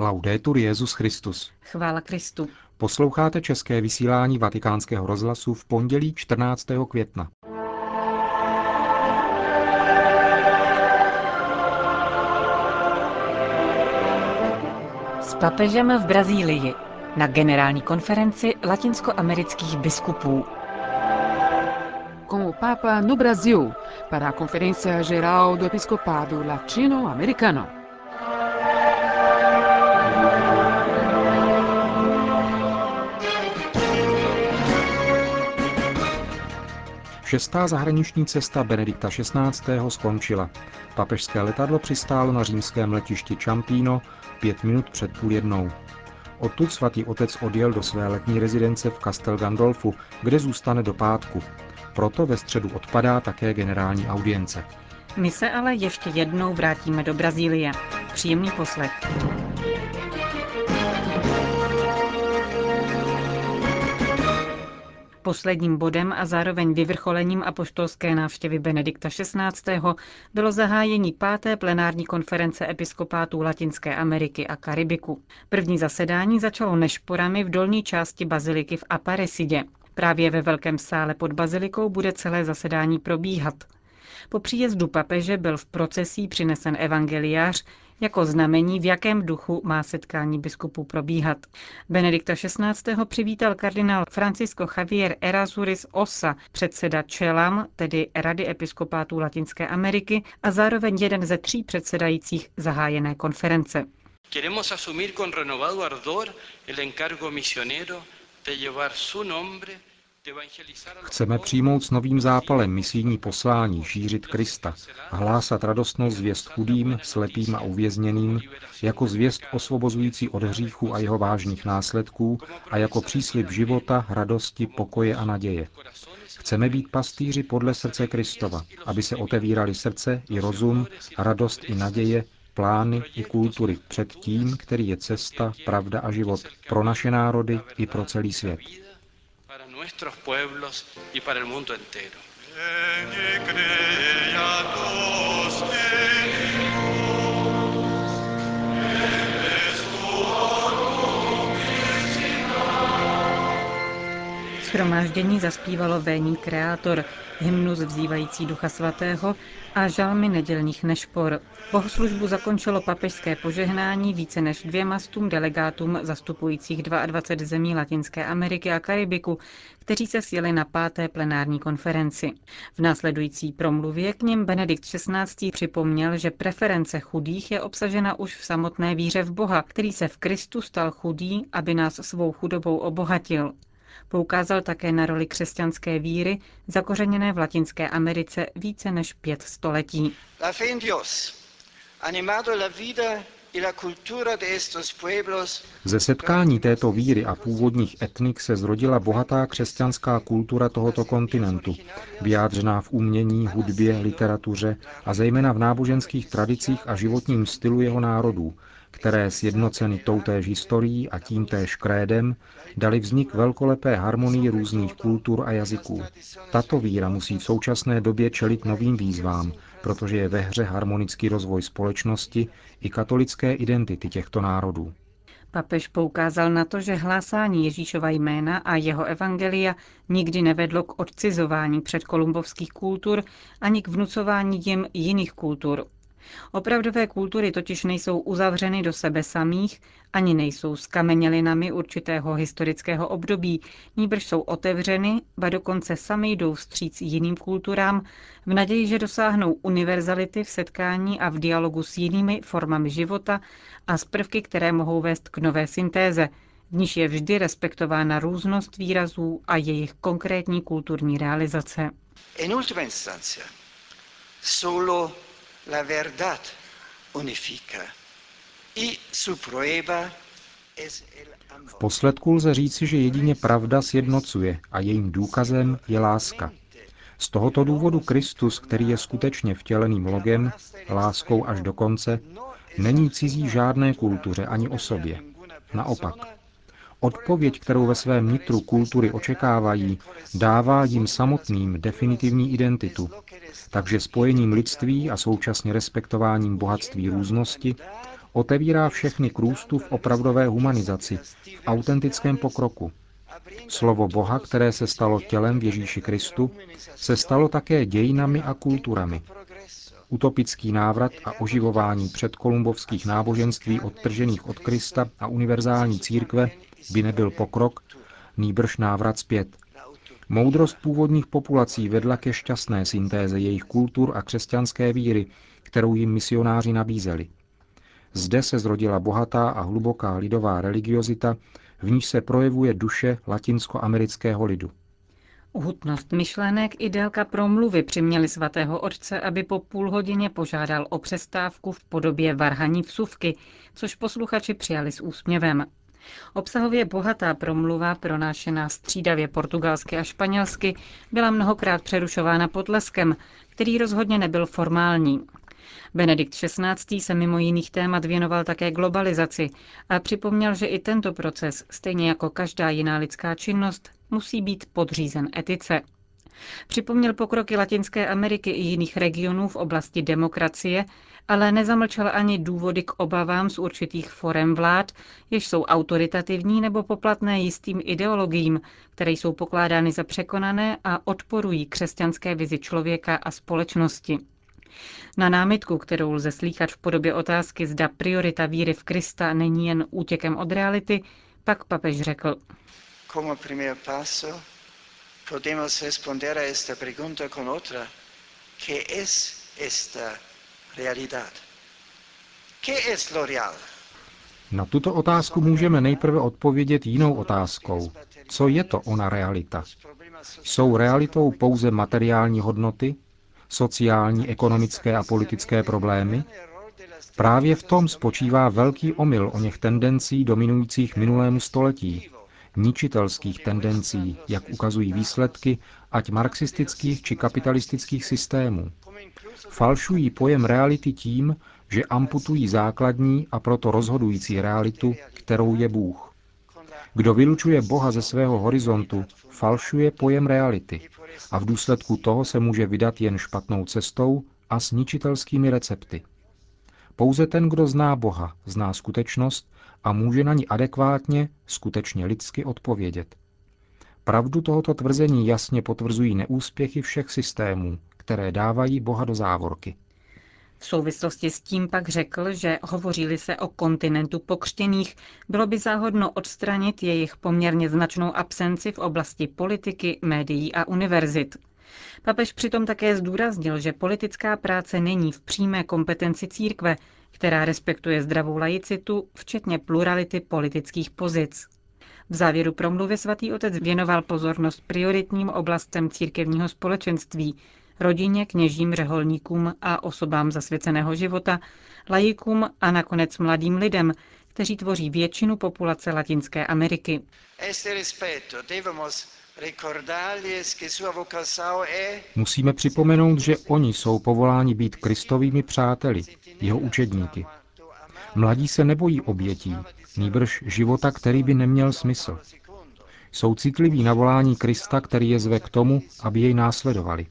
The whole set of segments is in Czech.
Laudetur Jezus Christus. Chvála Kristu. Posloucháte české vysílání Vatikánského rozhlasu v pondělí 14. května. S papežem v Brazílii na generální konferenci latinskoamerických biskupů. Com o Papa no Brasil, para a Conferência Geral do Episcopado Latino-Americano. Šestá zahraniční cesta Benedikta XVI. skončila. Papežské letadlo přistálo na římském letišti Čampíno pět minut před půl jednou. Odtud svatý otec odjel do své letní rezidence v Castel Gandolfu, kde zůstane do pátku. Proto ve středu odpadá také generální audience. My se ale ještě jednou vrátíme do Brazílie. Příjemný poslech. Posledním bodem a zároveň vyvrcholením apoštolské návštěvy Benedikta XVI. bylo zahájení páté plenární konference episkopátů Latinské Ameriky a Karibiku. První zasedání začalo nešporami v dolní části baziliky v Aparesidě. Právě ve velkém sále pod bazilikou bude celé zasedání probíhat. Po příjezdu papeže byl v procesí přinesen evangeliář jako znamení, v jakém duchu má setkání biskupů probíhat. Benedikta XVI. přivítal kardinál Francisco Javier Erasuris Osa, předseda ČELAM, tedy Rady episkopátů Latinské Ameriky a zároveň jeden ze tří předsedajících zahájené konference. Queremos asumir con renovado ardor el encargo misionero de llevar su nombre Chceme přijmout s novým zápalem misijní poslání šířit Krista, hlásat radostnou zvěst chudým, slepým a uvězněným, jako zvěst osvobozující od hříchu a jeho vážných následků a jako příslip života, radosti, pokoje a naděje. Chceme být pastýři podle srdce Kristova, aby se otevírali srdce i rozum, radost i naděje, plány i kultury před tím, který je cesta, pravda a život pro naše národy i pro celý svět nuestros pueblos y para el mundo entero. Schromáždění zaspívalo Véní Kreátor, hymnus vzývající Ducha Svatého a žalmy nedělních nešpor. Bohoslužbu zakončilo papežské požehnání více než dvěma stům delegátům zastupujících 22 zemí Latinské Ameriky a Karibiku, kteří se sjeli na páté plenární konferenci. V následující promluvě k ním Benedikt XVI. připomněl, že preference chudých je obsažena už v samotné víře v Boha, který se v Kristu stal chudý, aby nás svou chudobou obohatil. Poukázal také na roli křesťanské víry, zakořeněné v Latinské Americe více než pět století. La fe en Dios, animado la vida ze setkání této víry a původních etnik se zrodila bohatá křesťanská kultura tohoto kontinentu, vyjádřená v umění, hudbě, literatuře a zejména v náboženských tradicích a životním stylu jeho národů, které sjednoceny toutéž historií a tímtéž krédem dali vznik velkolepé harmonii různých kultur a jazyků. Tato víra musí v současné době čelit novým výzvám, protože je ve hře harmonický rozvoj společnosti i katolické identity těchto národů. Papež poukázal na to, že hlásání Ježíšova jména a jeho evangelia nikdy nevedlo k odcizování předkolumbovských kultur ani k vnucování jim jiných kultur, Opravdové kultury totiž nejsou uzavřeny do sebe samých, ani nejsou skamenělinami určitého historického období, níbrž jsou otevřeny, ba dokonce sami jdou vstříc jiným kulturám, v naději, že dosáhnou univerzality v setkání a v dialogu s jinými formami života a s prvky, které mohou vést k nové syntéze, v níž je vždy respektována různost výrazů a jejich konkrétní kulturní realizace. In ultima instancia, solo la verdad unifica. V posledku lze říci, že jedině pravda sjednocuje a jejím důkazem je láska. Z tohoto důvodu Kristus, který je skutečně vtěleným logem, láskou až do konce, není cizí žádné kultuře ani osobě. Naopak, Odpověď, kterou ve svém nitru kultury očekávají, dává jim samotným definitivní identitu. Takže spojením lidství a současně respektováním bohatství různosti otevírá všechny k růstu v opravdové humanizaci, v autentickém pokroku. Slovo Boha, které se stalo tělem v Ježíši Kristu, se stalo také dějinami a kulturami. Utopický návrat a oživování předkolumbovských náboženství odtržených od Krista a univerzální církve by nebyl pokrok, nýbrž návrat zpět. Moudrost původních populací vedla ke šťastné syntéze jejich kultur a křesťanské víry, kterou jim misionáři nabízeli. Zde se zrodila bohatá a hluboká lidová religiozita, v níž se projevuje duše latinskoamerického lidu. Hutnost myšlenek i délka promluvy přiměli svatého otce, aby po půl hodině požádal o přestávku v podobě varhaní vsuvky, což posluchači přijali s úsměvem. Obsahově bohatá promluva, pronášená střídavě portugalsky a španělsky, byla mnohokrát přerušována potleskem, který rozhodně nebyl formální. Benedikt XVI. se mimo jiných témat věnoval také globalizaci a připomněl, že i tento proces, stejně jako každá jiná lidská činnost, musí být podřízen etice. Připomněl pokroky Latinské Ameriky i jiných regionů v oblasti demokracie, ale nezamlčel ani důvody k obavám z určitých forem vlád, jež jsou autoritativní nebo poplatné jistým ideologiím, které jsou pokládány za překonané a odporují křesťanské vizi člověka a společnosti. Na námitku, kterou lze slýchat v podobě otázky, zda priorita víry v Krista není jen útěkem od reality, pak papež řekl. Podemos responder a esta pregunta con otra. ¿Qué es esta realidad? ¿Qué es lo real? Na tuto otázku můžeme nejprve odpovědět jinou otázkou. Co je to ona realita? Jsou realitou pouze materiální hodnoty, sociální, ekonomické a politické problémy? Právě v tom spočívá velký omyl o něch tendencí dominujících minulému století, ničitelských tendencí, jak ukazují výsledky, ať marxistických či kapitalistických systémů. Falšují pojem reality tím, že amputují základní a proto rozhodující realitu, kterou je Bůh. Kdo vylučuje Boha ze svého horizontu, falšuje pojem reality a v důsledku toho se může vydat jen špatnou cestou a s ničitelskými recepty. Pouze ten, kdo zná Boha, zná skutečnost a může na ní adekvátně, skutečně lidsky odpovědět. Pravdu tohoto tvrzení jasně potvrzují neúspěchy všech systémů, které dávají Boha do závorky. V souvislosti s tím pak řekl, že hovoří se o kontinentu pokřtěných, bylo by záhodno odstranit jejich poměrně značnou absenci v oblasti politiky, médií a univerzit. Papež přitom také zdůraznil, že politická práce není v přímé kompetenci církve, která respektuje zdravou laicitu, včetně plurality politických pozic. V závěru promluvy svatý otec věnoval pozornost prioritním oblastem církevního společenství, rodině, kněžím, řeholníkům a osobám zasvěceného života, lajikům a nakonec mladým lidem, kteří tvoří většinu populace Latinské Ameriky. Musíme připomenout, že oni jsou povoláni být kristovými přáteli, jeho učedníky. Mladí se nebojí obětí, nýbrž života, který by neměl smysl. Jsou citliví na volání Krista, který je zve k tomu, aby jej následovali.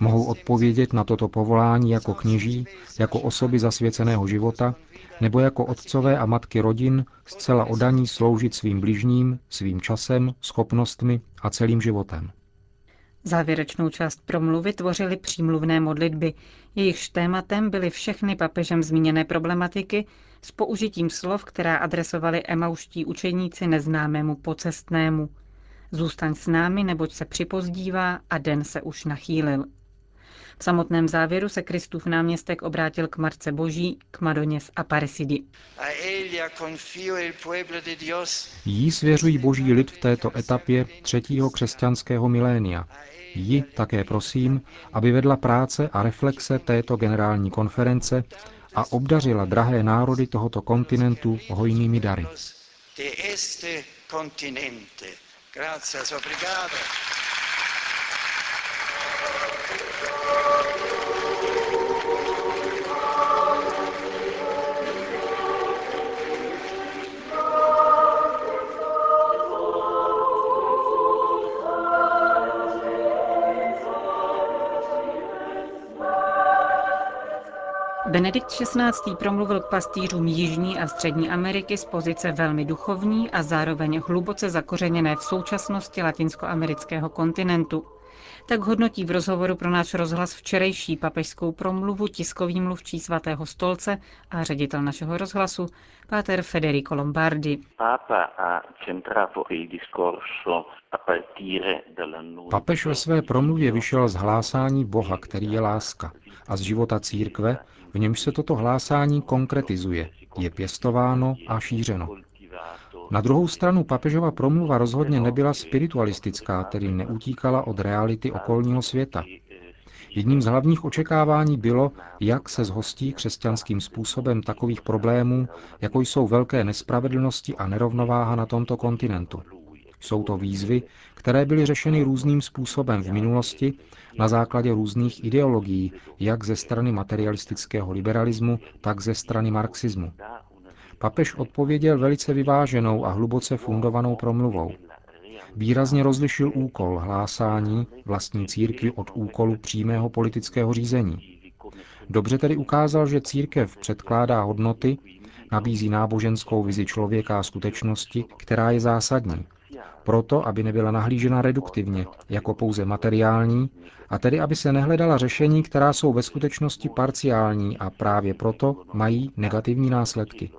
Mohou odpovědět na toto povolání jako kněží, jako osoby zasvěceného života, nebo jako otcové a matky rodin zcela odaní sloužit svým bližním, svým časem, schopnostmi a celým životem. Závěrečnou část promluvy tvořily přímluvné modlitby. Jejichž tématem byly všechny papežem zmíněné problematiky s použitím slov, která adresovali emauští učeníci neznámému pocestnému. Zůstaň s námi, neboť se připozdívá a den se už nachýlil. V samotném závěru se Kristův náměstek obrátil k Marce Boží, k Madoně z Aparecidy. Jí svěřují boží lid v této etapě třetího křesťanského milénia. Ji také prosím, aby vedla práce a reflexe této generální konference a obdařila drahé národy tohoto kontinentu hojnými dary. Benedikt XVI. promluvil k pastýřům Jižní a Střední Ameriky z pozice velmi duchovní a zároveň hluboce zakořeněné v současnosti latinskoamerického kontinentu. Tak hodnotí v rozhovoru pro náš rozhlas včerejší papežskou promluvu tiskový mluvčí svatého stolce a ředitel našeho rozhlasu, páter Federico Lombardi. Papež ve své promluvě vyšel z hlásání Boha, který je láska, a z života církve, v němž se toto hlásání konkretizuje, je pěstováno a šířeno. Na druhou stranu papežova promluva rozhodně nebyla spiritualistická, tedy neutíkala od reality okolního světa. Jedním z hlavních očekávání bylo, jak se zhostí křesťanským způsobem takových problémů, jako jsou velké nespravedlnosti a nerovnováha na tomto kontinentu. Jsou to výzvy, které byly řešeny různým způsobem v minulosti na základě různých ideologií, jak ze strany materialistického liberalismu, tak ze strany marxismu. Papež odpověděl velice vyváženou a hluboce fundovanou promluvou. Výrazně rozlišil úkol hlásání vlastní církvy od úkolu přímého politického řízení. Dobře tedy ukázal, že církev předkládá hodnoty, nabízí náboženskou vizi člověka a skutečnosti, která je zásadní. Proto, aby nebyla nahlížena reduktivně, jako pouze materiální, a tedy aby se nehledala řešení, která jsou ve skutečnosti parciální a právě proto mají negativní následky.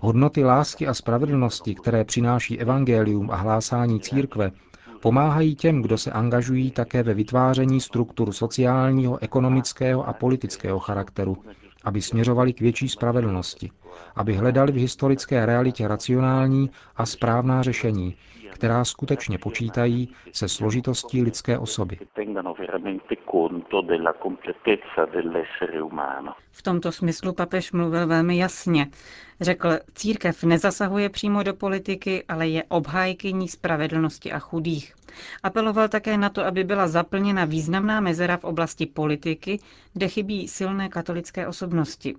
Hodnoty lásky a spravedlnosti, které přináší evangelium a hlásání církve, pomáhají těm, kdo se angažují také ve vytváření struktur sociálního, ekonomického a politického charakteru, aby směřovali k větší spravedlnosti, aby hledali v historické realitě racionální a správná řešení, která skutečně počítají se složitostí lidské osoby. V tomto smyslu papež mluvil velmi jasně. Řekl, církev nezasahuje přímo do politiky, ale je obhájkyní spravedlnosti a chudých. Apeloval také na to, aby byla zaplněna významná mezera v oblasti politiky, kde chybí silné katolické osobnosti.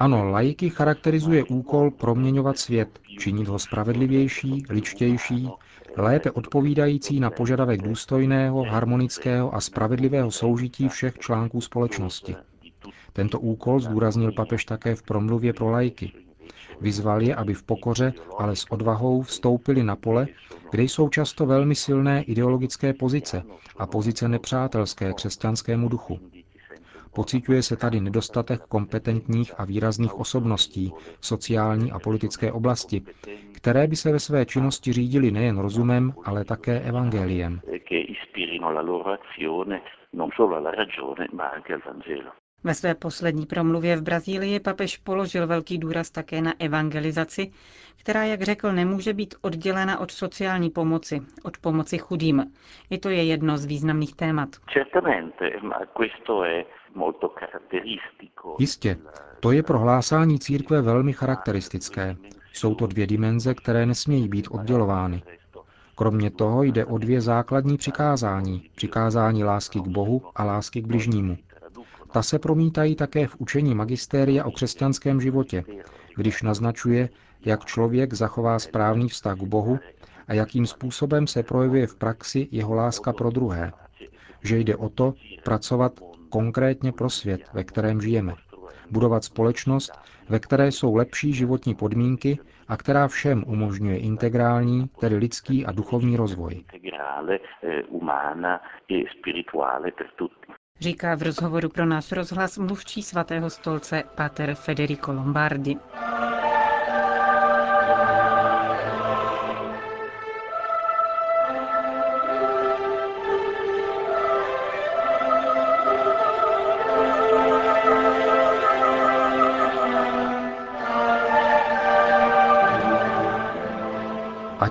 Ano, laiky charakterizuje úkol proměňovat svět, činit ho spravedlivější, ličtější, lépe odpovídající na požadavek důstojného, harmonického a spravedlivého soužití všech článků společnosti. Tento úkol zdůraznil papež také v promluvě pro lajky. Vyzval je, aby v pokoře, ale s odvahou vstoupili na pole, kde jsou často velmi silné ideologické pozice a pozice nepřátelské křesťanskému duchu. Pociťuje se tady nedostatek kompetentních a výrazných osobností v sociální a politické oblasti, které by se ve své činnosti řídili nejen rozumem, ale také evangeliem. Ve své poslední promluvě v Brazílii papež položil velký důraz také na evangelizaci, která, jak řekl, nemůže být oddělena od sociální pomoci, od pomoci chudým. I to je jedno z významných témat. Jistě, to je pro hlásání církve velmi charakteristické. Jsou to dvě dimenze, které nesmějí být oddělovány. Kromě toho jde o dvě základní přikázání. Přikázání lásky k Bohu a lásky k bližnímu. Ta se promítají také v učení magistéria o křesťanském životě, když naznačuje, jak člověk zachová správný vztah k Bohu a jakým způsobem se projevuje v praxi jeho láska pro druhé. Že jde o to pracovat konkrétně pro svět, ve kterém žijeme. Budovat společnost, ve které jsou lepší životní podmínky a která všem umožňuje integrální, tedy lidský a duchovní rozvoj. Říká v rozhovoru pro náš rozhlas mluvčí svatého stolce Pater Federico Lombardi.